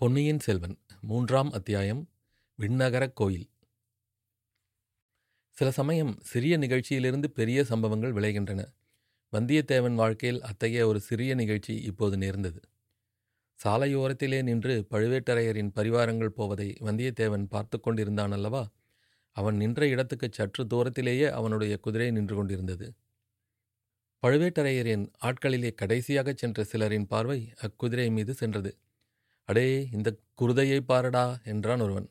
பொன்னியின் செல்வன் மூன்றாம் அத்தியாயம் விண்ணகரக் கோயில். சில சமயம் சிறிய நிகழ்ச்சியிலிருந்து பெரிய சம்பவங்கள் விளைகின்றன. வந்தியத்தேவன் வாழ்க்கையில் அத்தகைய ஒரு சிறிய நிகழ்ச்சி இப்போது நேர்ந்தது. சாலையோரத்திலே நின்று பழுவேட்டரையரின் பரிவாரங்கள் போவதை வந்தியத்தேவன் பார்த்து கொண்டிருந்தான் அல்லவா? அவன் நின்ற இடத்துக்கு சற்று தூரத்திலேயே அவனுடைய குதிரை நின்று கொண்டிருந்தது. பழுவேட்டரையரின் ஆட்களிலே கடைசியாகச் சென்ற சிலரின் பார்வை அக்குதிரை மீது சென்றது. அடே இந்த குருதையை பாரடா என்றான் ஒருவன்.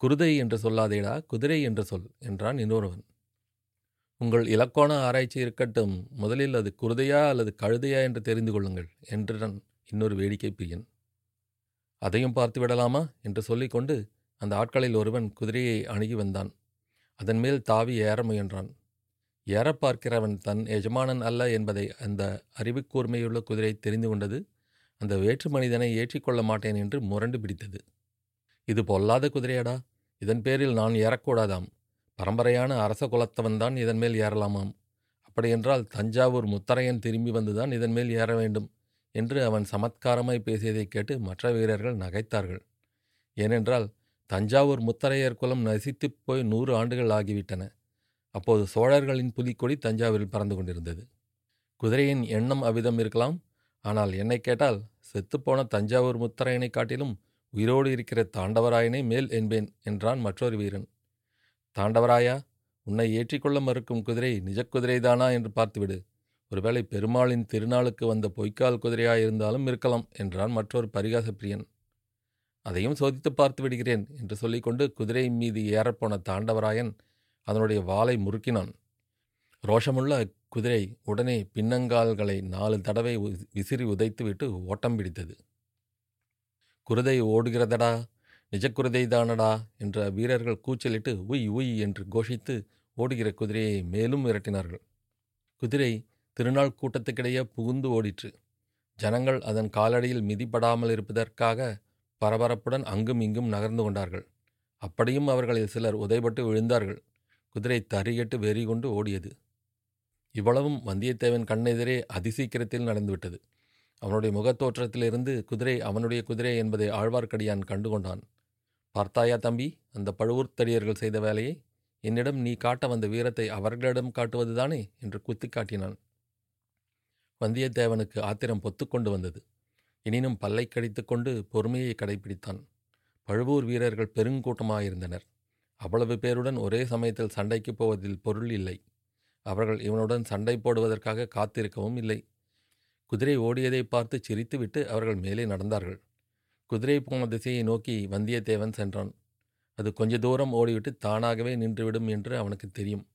குருதை என்று சொல்லாதேடா குதிரை என்று சொல் என்றான் இன்னொருவன். உங்கள் இலக்கோண ஆராய்ச்சி இருக்கட்டும் முதலில் அது குருதையா அல்லது கழுதையா என்று தெரிந்து கொள்ளுங்கள் என்றான் இன்னொரு வேடிக்கை பிரியன். அதையும் பார்த்து விடலாமா என்று சொல்லிக்கொண்டு அந்த ஆட்களில் ஒருவன் குதிரையை அணுகி வந்தான். அதன் மேல் தாவி ஏற முயன்றான். ஏறப் பார்க்கிறவன் தன் எஜமானன் அல்ல என்பதை அந்த அறிவுக்கூர்மையுள்ள குதிரை தெரிந்து கொண்டது அந்த வேற்று மனிதனை ஏற்றிக்கொள்ள மாட்டேன் என்று முரண்டு பிடித்தது. இது பொல்லாத குதிரையடா. இதன் பேரில் நான் ஏறக்கூடாதாம். பரம்பரையான அரச குலத்தவன்தான் இதன் மேல் ஏறலாமாம். அப்படியென்றால் தஞ்சாவூர் முத்தரையன் திரும்பி வந்துதான் இதன் மேல் ஏற வேண்டும் என்று அவன் சமத்காரமாய் பேசியதைக் கேட்டு மற்ற வீரர்கள் நகைத்தார்கள். ஏனென்றால் தஞ்சாவூர் முத்தரையர் குலம் நசித்துப் போய் நூறு ஆண்டுகள் ஆகிவிட்டன. அப்போது சோழர்களின் புலிக்கொடி தஞ்சாவூரில் பறந்து கொண்டிருந்தது. குதிரையின் எண்ணம் அவ்விதம் இருக்கலாம். ஆனால் என்னை கேட்டால் செத்துப்போன தஞ்சாவூர் முத்தரையனை காட்டிலும் உயிரோடு இருக்கிற தாண்டவராயனை மேல் என்பேன் என்றான் மற்றொரு வீரன். தாண்டவராயா உன்னை ஏற்றிக்கொள்ள மறுக்கும் குதிரை நிஜக்குதிரைதானா என்று பார்த்துவிடு. ஒருவேளை பெருமாளின் திருநாளுக்கு வந்த பொய்க்கால் குதிரையாயிருந்தாலும் இருக்கலாம் என்றான் மற்றொரு பரிகாச பிரியன். அதையும் சோதித்து பார்த்து விடுகிறேன் என்று சொல்லிக்கொண்டு குதிரை மீது ஏறப்போன தாண்டவராயன் அதனுடைய வாளை முறுக்கினான். ரோஷமுள்ள குதிரை உடனே பின்னங்கால்களை நாலு தடவை விசிறி உதைத்துவிட்டு ஓட்டம் பிடித்தது. குருதை ஓடுகிறதடா? நிஜக்குருதை தானடா? என்ற வீரர்கள் கூச்சலிட்டு உய் உய் என்று கோஷித்து ஓடுகிற குதிரையை மேலும் விரட்டினார்கள். குதிரை திருநாள் கூட்டத்துக்கிடையே புகுந்து ஓடிற்று. ஜனங்கள் அதன் காலடியில் மிதிப்படாமல் இருப்பதற்காக பரபரப்புடன் அங்கும் இங்கும் நகர்ந்து கொண்டார்கள். அப்படியும் அவர்களில் சிலர் உதைபட்டு விழுந்தார்கள். குதிரை தறிகெட்டு வெறி கொண்டு ஓடியது. இவ்வளவும் வந்தியத்தேவன் கண்ணெதிரே அதிசீக்கிரத்தில் நடந்துவிட்டது. அவனுடைய முகத்தோற்றத்திலிருந்து குதிரை அவனுடைய குதிரை என்பதை ஆழ்வார்க்கடியான் கண்டுகொண்டான். பார்த்தாயா தம்பி அந்த பழுவூர்த்தடியர்கள் செய்த வேலையை? என்னிடம் நீ காட்ட வந்த வீரத்தை அவர்களிடம் காட்டுவதுதானே? என்று குத்தி காட்டினான். வந்தியத்தேவனுக்கு ஆத்திரம் பொத்துக்கொண்டு வந்தது. எனினும் பல்லை கடித்து கொண்டு பொறுமையை கடைபிடித்தான் பழுவூர் வீரர்கள் பெருங்கூட்டமாயிருந்தனர். அவ்வளவு பேருடன் ஒரே சமயத்தில் சண்டைக்கு போவதில் பொருள் இல்லை. அவர்கள் இவனுடன் சண்டை போடுவதற்காக காத்திருக்கவும் இல்லை. குதிரை ஓடியதை பார்த்து சிரித்துவிட்டு அவர்கள் மேலே நடந்தார்கள். குதிரை போன திசையை நோக்கி வந்தியத்தேவன் சென்றான். அது கொஞ்ச தூரம் ஓடிவிட்டு தானாகவே நின்றுவிடும் என்று அவனுக்கு தெரியும்.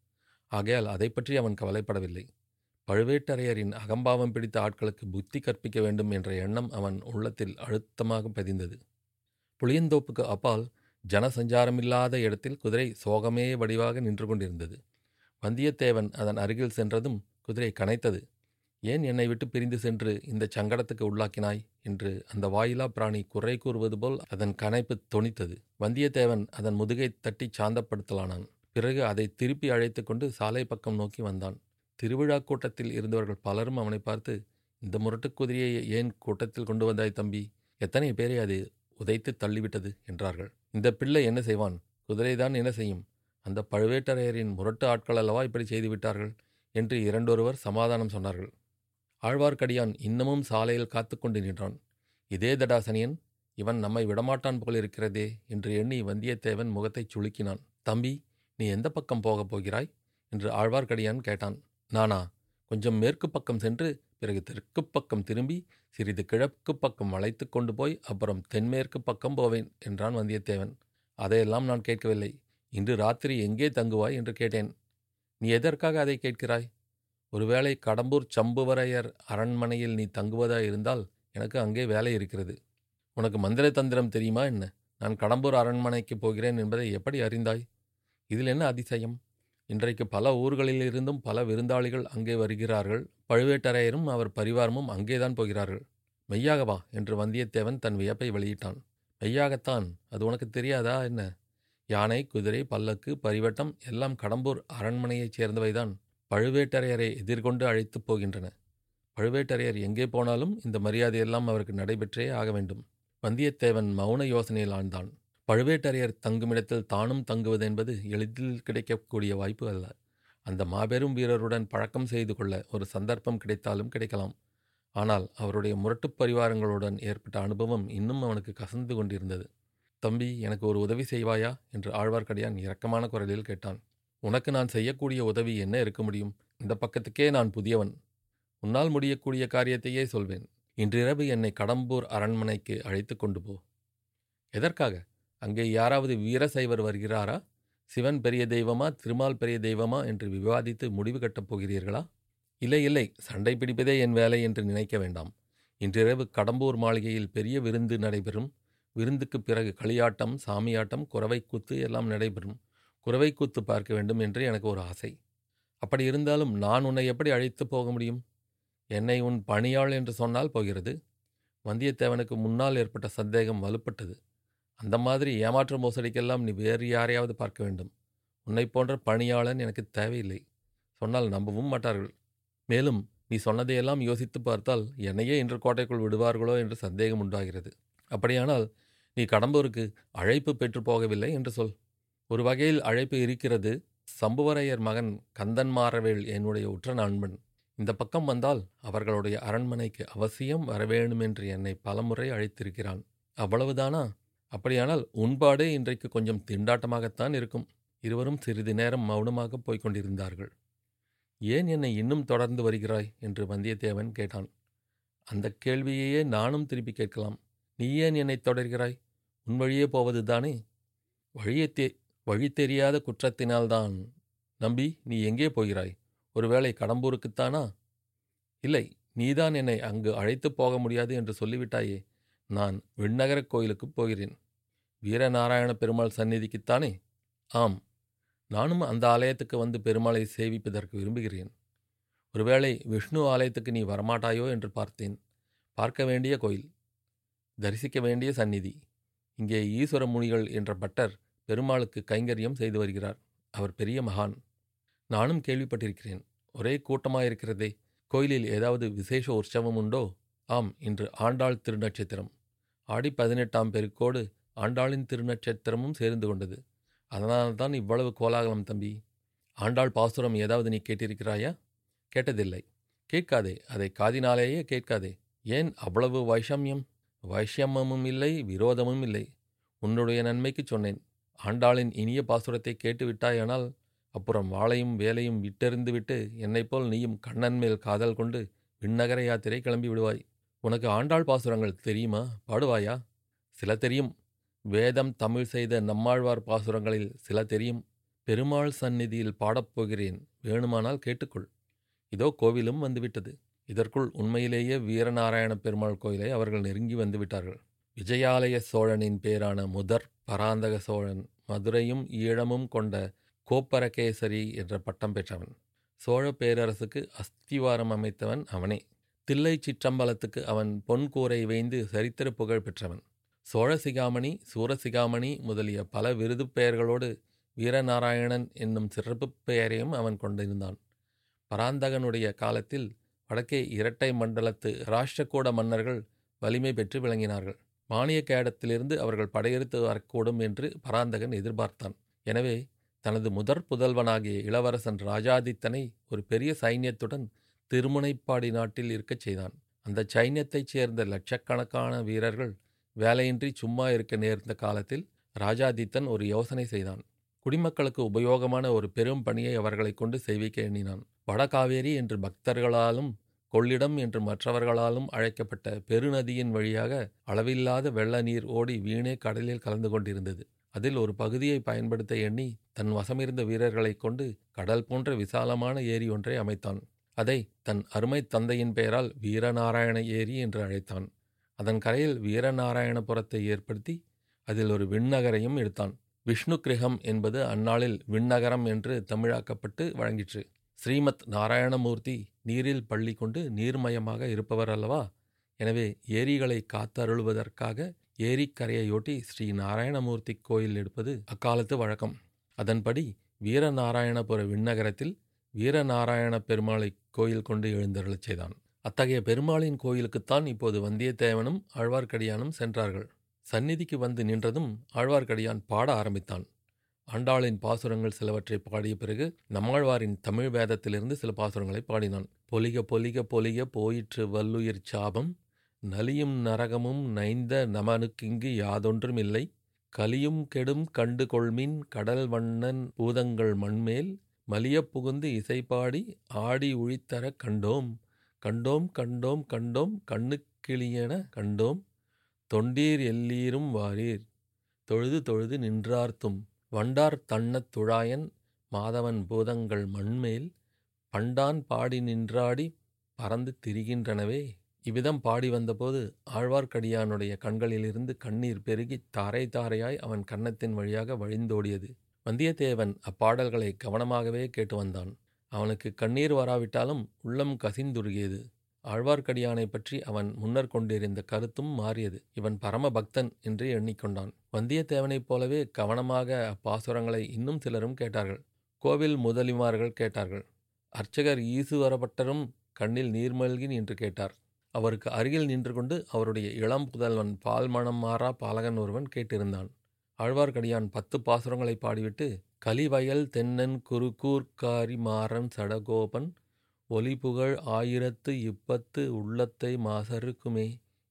ஆகையால் அதை பற்றி அவன் கவலைப்படவில்லை. பழுவேட்டரையரின் அகம்பாவம் பிடித்த ஆட்களுக்கு புத்தி கற்பிக்க வேண்டும் என்ற எண்ணம் அவன் உள்ளத்தில் அழுத்தமாக பதிந்தது. புளியந்தோப்புக்கு அப்பால் ஜனசஞ்சாரமில்லாத இடத்தில் குதிரை சோகமே வடிவாக நின்று கொண்டிருந்தது. வந்தியத்தேவன் அதன் அருகில் சென்றதும் குதிரை கனைத்தது. ஏன் என்னை விட்டு பிரிந்து சென்று இந்த சங்கடத்துக்கு உள்ளாக்கினாய்? என்று அந்த வாயிலா பிராணி குறை கூறுவது போல் அதன் கனைப்பு தொனித்தது. வந்தியத்தேவன் அதன் முதுகை தட்டி சாந்தப்படுத்தலானான். பிறகு அதை திருப்பி அழைத்து கொண்டு சாலை பக்கம் நோக்கி வந்தான். திருவிழா கூட்டத்தில் இருந்தவர்கள் பலரும் அவனை பார்த்து இந்த முரட்டுக் குதிரையை ஏன் கூட்டத்தில் கொண்டு வந்தாய் தம்பி? எத்தனை பேரை அது உதைத்து தள்ளிவிட்டது? என்றார்கள். இந்த பிள்ளை என்ன செய்வான்? குதிரைதான் என்ன செய்யும்? அந்த பழுவேட்டரையரின் முரட்டு ஆட்கள் அல்லவா இப்படி செய்துவிட்டார்கள் என்று இரண்டொருவர் சமாதானம் சொன்னார்கள். ஆழ்வார்க்கடியான் இன்னமும் சாலையில் காத்து கொண்டு நின்றான். இதே தடாசனியன் இவன் நம்மை விடமாட்டான் போலிருக்கிறதே என்று எண்ணி வந்தியத்தேவன் முகத்தைச் சுளுக்கினான். தம்பி நீ எந்த பக்கம் போகப் போகிறாய்? என்று ஆழ்வார்க்கடியான் கேட்டான். நானா கொஞ்சம் மேற்கு பக்கம் சென்று பிறகு தெற்கு பக்கம் திரும்பி சிறிது கிழக்கு பக்கம் வளைத்து கொண்டு போய் அப்புறம் தென்மேற்கு பக்கம் போவேன் என்றான் வந்தியத்தேவன். அதையெல்லாம் நான் கேட்கவில்லை. இன்று ராத்திரி எங்கே தங்குவாய்? என்று கேட்டேன். நீ எதற்காக அதை கேட்கிறாய்? ஒருவேளை கடம்பூர் சம்புவரையர் அரண்மனையில் நீ தங்குவதாய் இருந்தால் எனக்கு அங்கே வேலை இருக்கிறது. உனக்கு மந்திர தந்திரம் தெரியுமா என்ன? நான் கடம்பூர் அரண்மனைக்கு போகிறேன் என்பதை எப்படி அறிந்தாய்? இதில் என்ன அதிசயம்? இன்றைக்கு பல ஊர்களிலிருந்தும் பல விருந்தாளிகள் அங்கே வருகிறார்கள். பழுவேட்டரையரும் அவர் பரிவாரமும் அங்கேதான் போகிறார்கள். மெய்யாகவா என்று வந்தியத்தேவன் தன் வியப்பை வெளியிட்டான். மெய்யாகத்தான். அது உனக்கு தெரியாதா? என்ன? யானை குதிரை பல்லக்கு பரிவட்டம் எல்லாம் கடம்பூர் அரண்மனையைச் சேர்ந்தவைதான் பழுவேட்டரையரை எதிர்கொண்டு அழைத்துப் போகின்றன. பழுவேட்டரையர் எங்கே போனாலும் இந்த மரியாதையெல்லாம் அவருக்கு நடைபெற்றே ஆக வேண்டும். வந்தியத்தேவன் மௌன யோசனையில் ஆழ்ந்தான். பழுவேட்டரையர் தங்குமிடத்தில் தானும் தங்குவது என்பது எளிதில் கிடைக்கக்கூடிய வாய்ப்பு அல்ல. அந்த மாபெரும் வீரருடன் பழக்கம் செய்து கொள்ள ஒரு சந்தர்ப்பம் கிடைத்தாலும் கிடைக்கலாம். ஆனால் அவருடைய முரட்டுப் பரிவாரங்களுடன் ஏற்பட்ட அனுபவம் இன்னும் அவனுக்கு கசந்து கொண்டிருந்தது. தம்பி எனக்கு ஒரு உதவி செய்வாயா? என்று ஆழ்வார்க்கடியான் இரக்கமான குரலில் கேட்டான். உனக்கு நான் செய்யக்கூடிய உதவி என்ன இருக்க முடியும்? இந்த பக்கத்துக்கே நான் புதியவன். உன்னால் முடியக்கூடிய காரியத்தையே சொல்வேன். இன்றிரவு என்னை கடம்பூர் அரண்மனைக்கு அழைத்து கொண்டு போ. எதற்காக? அங்கே யாராவது வீரசைவர் வருகிறாரா? சிவன் பெரிய தெய்வமா திருமால் பெரிய தெய்வமா? என்று விவாதித்து முடிவு கட்டப் போகிறீர்களா? இல்லை இல்லை. சண்டை பிடிப்பதே என் வேலை என்று நினைக்க வேண்டாம். இன்றிரவு கடம்பூர் மாளிகையில் பெரிய விருந்து நடைபெறும். விருந்துக்கு பிறகு களியாட்டம் சாமியாட்டம் குறவைக்கூத்து எல்லாம் நடைபெறும். குறவைக்கூத்து பார்க்க வேண்டும் என்று எனக்கு ஒரு ஆசை. அப்படி இருந்தாலும் நான் உன்னை எப்படி அழைத்து போக முடியும்? என்னை உன் பணியாள் என்று சொன்னால் போகிறது. வந்தியத்தேவனுக்கு முன்னால் ஏற்பட்ட சந்தேகம் வலுப்பட்டது. அந்த மாதிரி ஏமாற்று மோசடிக்கெல்லாம் நீ வேறு யாரையாவது பார்க்க வேண்டும். உன்னை போன்ற பணியாளன் எனக்கு தேவையில்லை. சொன்னால் நம்பவும் மாட்டார்கள். மேலும் நீ சொன்னதையெல்லாம் யோசித்து பார்த்தால் என்னையே இன்று கோட்டைக்குள் விடுவார்களோ என்று சந்தேகம் உண்டாகிறது. அப்படியானால் நீ கடம்பூருக்கு அழைப்பு பெற்று போகவில்லை என்று சொல். ஒரு வகையில் அழைப்பு இருக்கிறது சம்புவரையர் மகன் கந்தன் மாறவேல் என்னுடைய உற்ற நண்பன். இந்த பக்கம் வந்தால் அவர்களுடைய அரண்மனைக்கு அவசியம் வரவேணுமென்று என்னை பலமுறை அழைத்திருக்கிறான். அவ்வளவுதானா? அப்படியானால் உண்பாடே இன்றைக்கு கொஞ்சம் திண்டாட்டமாகத்தான் இருக்கும். இருவரும் சிறிது நேரம் மௌனமாக போய்க் கொண்டிருந்தார்கள் ஏன் என்னை இன்னும் தொடர்ந்து வருகிறாய்? என்று வந்தியத்தேவன் கேட்டான். அந்த கேள்வியையே நானும் திருப்பி கேட்கலாம். நீ ஏன் என்னை தொடர்கிறாய்? உன் வழியே போவது தானே வழியே தெ வழி தெரியாத குற்றத்தினால்தான். நம்பி நீ எங்கே போகிறாய்? ஒருவேளை கடம்பூருக்குத்தானா? இல்லை நீதான் என்னை அங்கு அழைத்து போக முடியாது என்று சொல்லிவிட்டாயே. நான் விண்ணகரக் கோயிலுக்குப் போகிறேன். வீரநாராயண பெருமாள் சந்நிதிக்குத்தானே? ஆம். நானும் அந்த ஆலயத்துக்கு வந்து பெருமாளை சேவிப்பதற்கு விரும்புகிறேன். ஒருவேளை விஷ்ணு ஆலயத்துக்கு நீ வரமாட்டாயோ என்று பார்த்தேன். பார்க்க வேண்டிய கோயில். தரிசிக்க வேண்டிய சந்நிதி. இங்கே ஈஸ்வர முனிகள் என்ற பட்டர் பெருமாளுக்கு கைங்கரியம் செய்து வருகிறார். அவர் பெரிய மகான். நானும் கேள்விப்பட்டிருக்கிறேன். ஒரே கூட்டமாயிருக்கிறதே. கோயிலில் ஏதாவது விசேஷ உற்சவம் உண்டோ? ஆம் இன்று ஆண்டாள் திருநட்சத்திரம். ஆடி பதினெட்டாம் பெருக்கோடு ஆண்டாளின் திருநட்சத்திரமும் சேர்ந்து கொண்டது. அதனால்தான் இவ்வளவு கோலாகலம் தம்பி. ஆண்டாள் பாசுரம் ஏதாவது நீ கேட்டிருக்கிறாயா? கேட்டதில்லை. கேட்காதே அதை காதினாலேயே கேட்காதே. ஏன் அவ்வளவு வைஷமியம்? வைஷமமும் இல்லை விரோதமும் இல்லை. உன்னுடைய நன்மைக்கு சொன்னேன். ஆண்டாளின் இனிய பாசுரத்தை கேட்டுவிட்டாயானால் அப்புறம் வாளையும் வேலையும் விட்டெறிந்து விட்டு என்னைப் போல் நீயும் கண்ணன் மேல் காதல் கொண்டு விண்ணகர யாத்திரை கிளம்பி விடுவாய். உனக்கு ஆண்டாள் பாசுரங்கள் தெரியுமா? பாடுவாயா? சில தெரியும். வேதம் தமிழ் செய்த நம்மாழ்வார் பாசுரங்களில் சில தெரியும். பெருமாள் சந்நிதியில் பாடப்போகிறேன் வேணுமானால் கேட்டுக்கொள். இதோ கோவிலும் வந்துவிட்டது. இதற்குள் உண்மையிலேயே வீரநாராயண பெருமாள் கோயிலை அவர்கள் நெருங்கி வந்துவிட்டார்கள் விஜயாலய சோழனின் பேரான முதற் பராந்தக சோழன் மதுரையும் ஈழமும் கொண்ட கோப்பரகேசரி என்ற பட்டம் பெற்றவன். சோழ பேரரசுக்கு அஸ்திவாரம் அமைத்தவன் அவனே. தில்லை சிற்றம்பலத்துக்கு அவன் பொன் கூரை வைந்து சரித்திர புகழ் பெற்றவன். சோழசிகாமணி சூரசிகாமணி முதலிய பல விருது பெயர்களோடு வீரநாராயணன் என்னும் சிறப்பு பெயரையும் அவன் கொண்டிருந்தான். பராந்தகனுடைய காலத்தில் வடக்கே இரட்டை மண்டலத்து ராஷ்டிரகூட மன்னர்கள் வலிமை பெற்று விளங்கினார்கள். மானிய கேடத்திலிருந்து அவர்கள் படையெடுத்து வரக்கூடும் என்று பராந்தகன் எதிர்பார்த்தான். எனவே தனது முதற் புதல்வனாகிய இளவரசன் ராஜாதித்தனை ஒரு பெரிய சைன்யத்துடன் திருமுனைப்பாடி நாட்டில் இருக்கச் செய்தான். அந்த சைன்யத்தைச் சேர்ந்த லட்சக்கணக்கான வீரர்கள் வேலையின்றி சும்மா இருக்க நேர்ந்த காலத்தில் ராஜாதித்தன் ஒரு யோசனை செய்தான். குடிமக்களுக்கு உபயோகமான ஒரு பெரும் பணியை அவர்களை கொண்டு செய்விக்க எண்ணினான். வடகாவேரி என்று பக்தர்களாலும் கொள்ளிடம் என்று மற்றவர்களாலும் அழைக்கப்பட்ட பெருநதியின் வழியாக அளவில்லாத வெள்ள நீர் ஓடி வீணே கடலில் கலந்து கொண்டிருந்தது. அதில் ஒரு பகுதியை பயன்படுத்த எண்ணி தன் வசமிருந்த வீரர்களைக் கொண்டு கடல் போன்ற விசாலமான ஏரி ஒன்றை அமைத்தான். அதை தன் அருமை தந்தையின் பெயரால் வீரநாராயண ஏரி என்று அழைத்தான். அதன் கரையில் வீரநாராயணபுரத்தை ஏற்படுத்தி அதில் ஒரு விண்ணகரையும் எடுத்தான். விஷ்ணு கிரகம் என்பது அந்நாளில் விண்ணகரம் என்று தமிழாக்கப்பட்டு வழங்கிற்று. ஸ்ரீமத் நாராயணமூர்த்தி நீரில் பள்ளி கொண்டு நீர்மயமாக இருப்பவர் அல்லவா? எனவே ஏரிகளை காத்தருளுவதற்காக ஏரிக்கரையையொட்டி ஸ்ரீ நாராயணமூர்த்தி கோயில் எடுப்பது அக்காலத்து வழக்கம். அதன்படி வீரநாராயணபுர விண்ணகரத்தில் வீரநாராயண பெருமாளை கோயில் கொண்டு எழுந்தருளச் செய்தான். அத்தகைய பெருமாளின் கோயிலுக்குத்தான் இப்போது வந்தியத்தேவனும் ஆழ்வார்க்கடியானும் சென்றார்கள். சந்நிதிக்கு வந்து நின்றதும் ஆழ்வார்க்கடியான் பாட ஆரம்பித்தான். ஆண்டாளின் பாசுரங்கள் சிலவற்றை பாடிய பிறகு நம்மாழ்வாரின் தமிழ் வேதத்திலிருந்து சில பாசுரங்களை பாடினான். பொலிக பொலிக பொலிக போயிற்று வல்லுயிர் சாபம். நலியும் நரகமும் நைந்த நமனுக்கிங்கு யாதொன்றும் இல்லை. கலியும் கெடும் கண்டு கொள்மின் கடல் வண்ணன் பூதங்கள் மண்மேல். மலியப் புகுந்து இசைப்பாடி ஆடி உழித்தர கண்டோம். கண்டோம் கண்டோம் கண்டோம் கண்ணுக்கிளியென கண்டோம். தொண்டீர் எல்லீரும் வாரீர். தொழுது தொழுது நின்றார்த்தும். வண்டார் தண்ணத் துழாயன் மாதவன் பூதங்கள் மண்மேல் பண்டான் பாடி நின்றாடி பறந்து திரிகின்றனவே. இவ்விதம் பாடி வந்தபோது ஆழ்வார்க்கடியானுடைய கண்களிலிருந்து கண்ணீர் பெருகி தாரை தாரையாய் அவன் கன்னத்தின் வழியாக வழிந்தோடியது. வந்தியத்தேவன் அப்பாடல்களை கவனமாகவே கேட்டு வந்தான். அவனுக்கு கண்ணீர் வராவிட்டாலும் உள்ளம் கசிந்துருகியது. ஆழ்வார்க்கடியானை பற்றி அவன் முன்னர் கொண்டிருந்த கருத்தும் மாறியது. இவன் பரம பக்தன் என்று எண்ணிக்கொண்டான். வந்தியத்தேவனைப் போலவே கவனமாக அப்பாசுரங்களை இன்னும் சிலரும் கேட்டார்கள். கோவில் முதலிமார்கள் கேட்டார்கள். அர்ச்சகர் ஈசுவரப்பட்டரும் கண்ணில் நீர்மல்கி நின்று கேட்டார். அவருக்கு அருகில் நின்று கொண்டு அவருடைய இளம் புதல்வன் பால் மணம் மாறா பாலகன் ஒருவன் கேட்டிருந்தான். ஆழ்வார்க்கடியான் பத்து பாசுரங்களை பாடிவிட்டு கலிவயல் தென்னன் குறுக்கூர்காரி மாறன் சடகோபன் ஒலிபுகழ் ஆயிரத்து இப்பத்து உள்ளத்தை மாசருக்குமே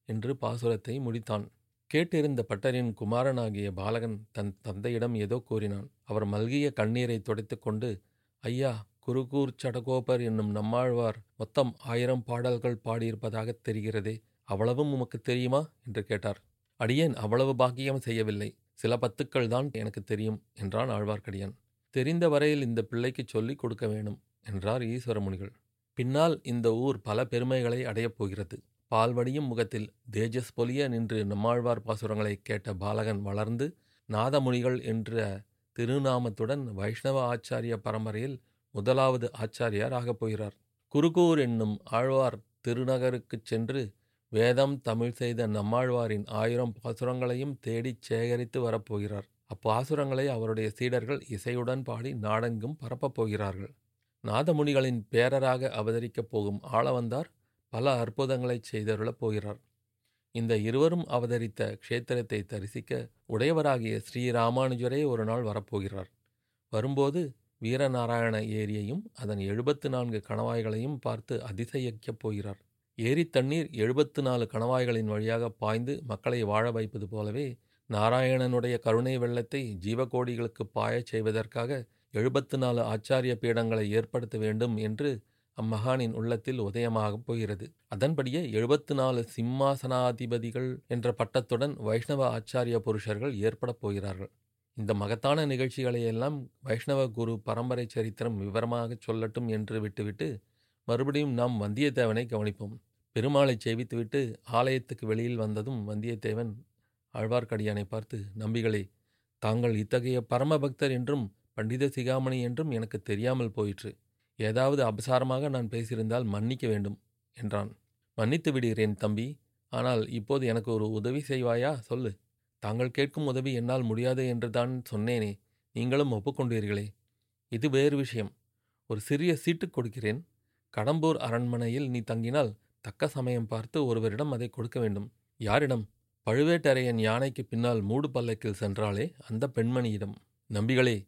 என்று பாசுரத்தை முடித்தான். கேட்டிருந்த பட்டரின் குமாரனாகிய பாலகன் தன் தந்தையிடம் ஏதோ கூறினான். அவர் மல்கிய கண்ணீரை துடைத்து கொண்டு ஐயா குருகூர் சடகோபர் என்னும் நம்மாழ்வார் மொத்தம் ஆயிரம் பாடல்கள் பாடியிருப்பதாக தெரிகிறதே அவ்வளவும் உமக்கு தெரியுமா? என்று கேட்டார். அடியேன் அவ்வளவு பாக்கியம் செய்யவில்லை. சில பத்துக்கள் தான் எனக்கு தெரியும் என்றான் ஆழ்வார்க்கடியான். தெரிந்த வரையில் இந்த பிள்ளைக்கு சொல்லிக் கொடுக்க வேண்டும் என்றார் ஈஸ்வரமுனிகள். பின்னால் இந்த ஊர் பல பெருமைகளை அடையப் போகிறது. பால்வடியும் முகத்தில் தேஜஸ் பொலிய நின்று நம்மாழ்வார் பாசுரங்களை கேட்ட பாலகன் வளர்ந்து நாதமுனிகள் என்ற திருநாமத்துடன் வைஷ்ணவ ஆச்சாரிய பரம்பரையில் முதலாவது ஆச்சாரியார் ஆகப் போகிறார். குருகூர் என்னும் ஆழ்வார் திருநகருக்குச் சென்று வேதம் தமிழ் செய்த நம்மாழ்வாரின் ஆயிரம் பாசுரங்களையும் தேடிச் சேகரித்து வரப்போகிறார் அப்பாசுரங்களை அவருடைய சீடர்கள் இசையுடன் பாடி நாடெங்கும் பரப்பப் போகிறார்கள். நாதமுனிகளின் பேரராக அவதரிக்கப் போகும் ஆளவந்தார் பல அற்புதங்களைச் செய்தருளப் போகிறார். இந்த இருவரும் அவதரித்த க்ஷேத்திரத்தை தரிசிக்க உடையவராகிய ஸ்ரீராமானுஜரே ஒரு நாள் வரப்போகிறார். வரும்போது வீரநாராயண ஏரியையும் அதன் எழுபத்து நான்கு கணவாய்களையும் பார்த்து அதிசயிக்கப் போகிறார். ஏரி தண்ணீர் எழுபத்து நாலு கணவாய்களின் வழியாக பாய்ந்து மக்களை வாழ வைப்பது போலவே நாராயணனுடைய கருணை வெள்ளத்தை ஜீவகோடிகளுக்கு பாயச் செய்வதற்காக எழுபத்து நாலு ஆச்சாரிய பீடங்களை ஏற்படுத்த வேண்டும் என்று அம்மகானின் உள்ளத்தில் உதயமாகப் போகிறது. அதன்படியே எழுபத்து நாலு சிம்மாசனாதிபதிகள் என்ற பட்டத்துடன் வைஷ்ணவ ஆச்சாரிய புருஷர்கள் ஏற்படப் போகிறார்கள். இந்த மகத்தான நிகழ்ச்சிகளையெல்லாம் வைஷ்ணவ குரு பரம்பரை சரித்திரம் விவரமாகச் சொல்லட்டும் என்று விட்டுவிட்டு மறுபடியும் நாம் வந்தியத்தேவனை கவனிப்போம். பெருமாளை செய்வித்துவிட்டு ஆலயத்துக்கு வெளியில் வந்ததும் வந்தியத்தேவன் ஆழ்வார்க்கடியானை பார்த்து நம்பிகளே தாங்கள் இத்தகைய பரமபக்தர் என்றும் பண்டித சிகாமணி என்றும் எனக்கு தெரியாமல் போயிற்று. ஏதாவது அபசாரமாக நான் பேசியிருந்தால் மன்னிக்க வேண்டும் என்றான். மன்னித்து விடுகிறேன் தம்பி. ஆனால் இப்போது எனக்கு ஒரு உதவி செய்வாயா? சொல்லு. தாங்கள் கேட்கும் உதவி என்னால் முடியாது என்று தான் சொன்னேனே. நீங்களும் ஒப்புக்கொண்டீர்களே. இது வேறு விஷயம். ஒரு சிறிய சீட்டு கொடுக்கிறேன். கடம்பூர் அரண்மனையில் நீ தங்கினால் தக்க சமயம் பார்த்து ஒருவரிடம் அதை கொடுக்க வேண்டும். யாரிடம்? பழுவேட்டரையன் யானைக்கு பின்னால் மூடு பல்லக்கில் சென்றாலே அந்த பெண்மணியிடம். நம்பிகளே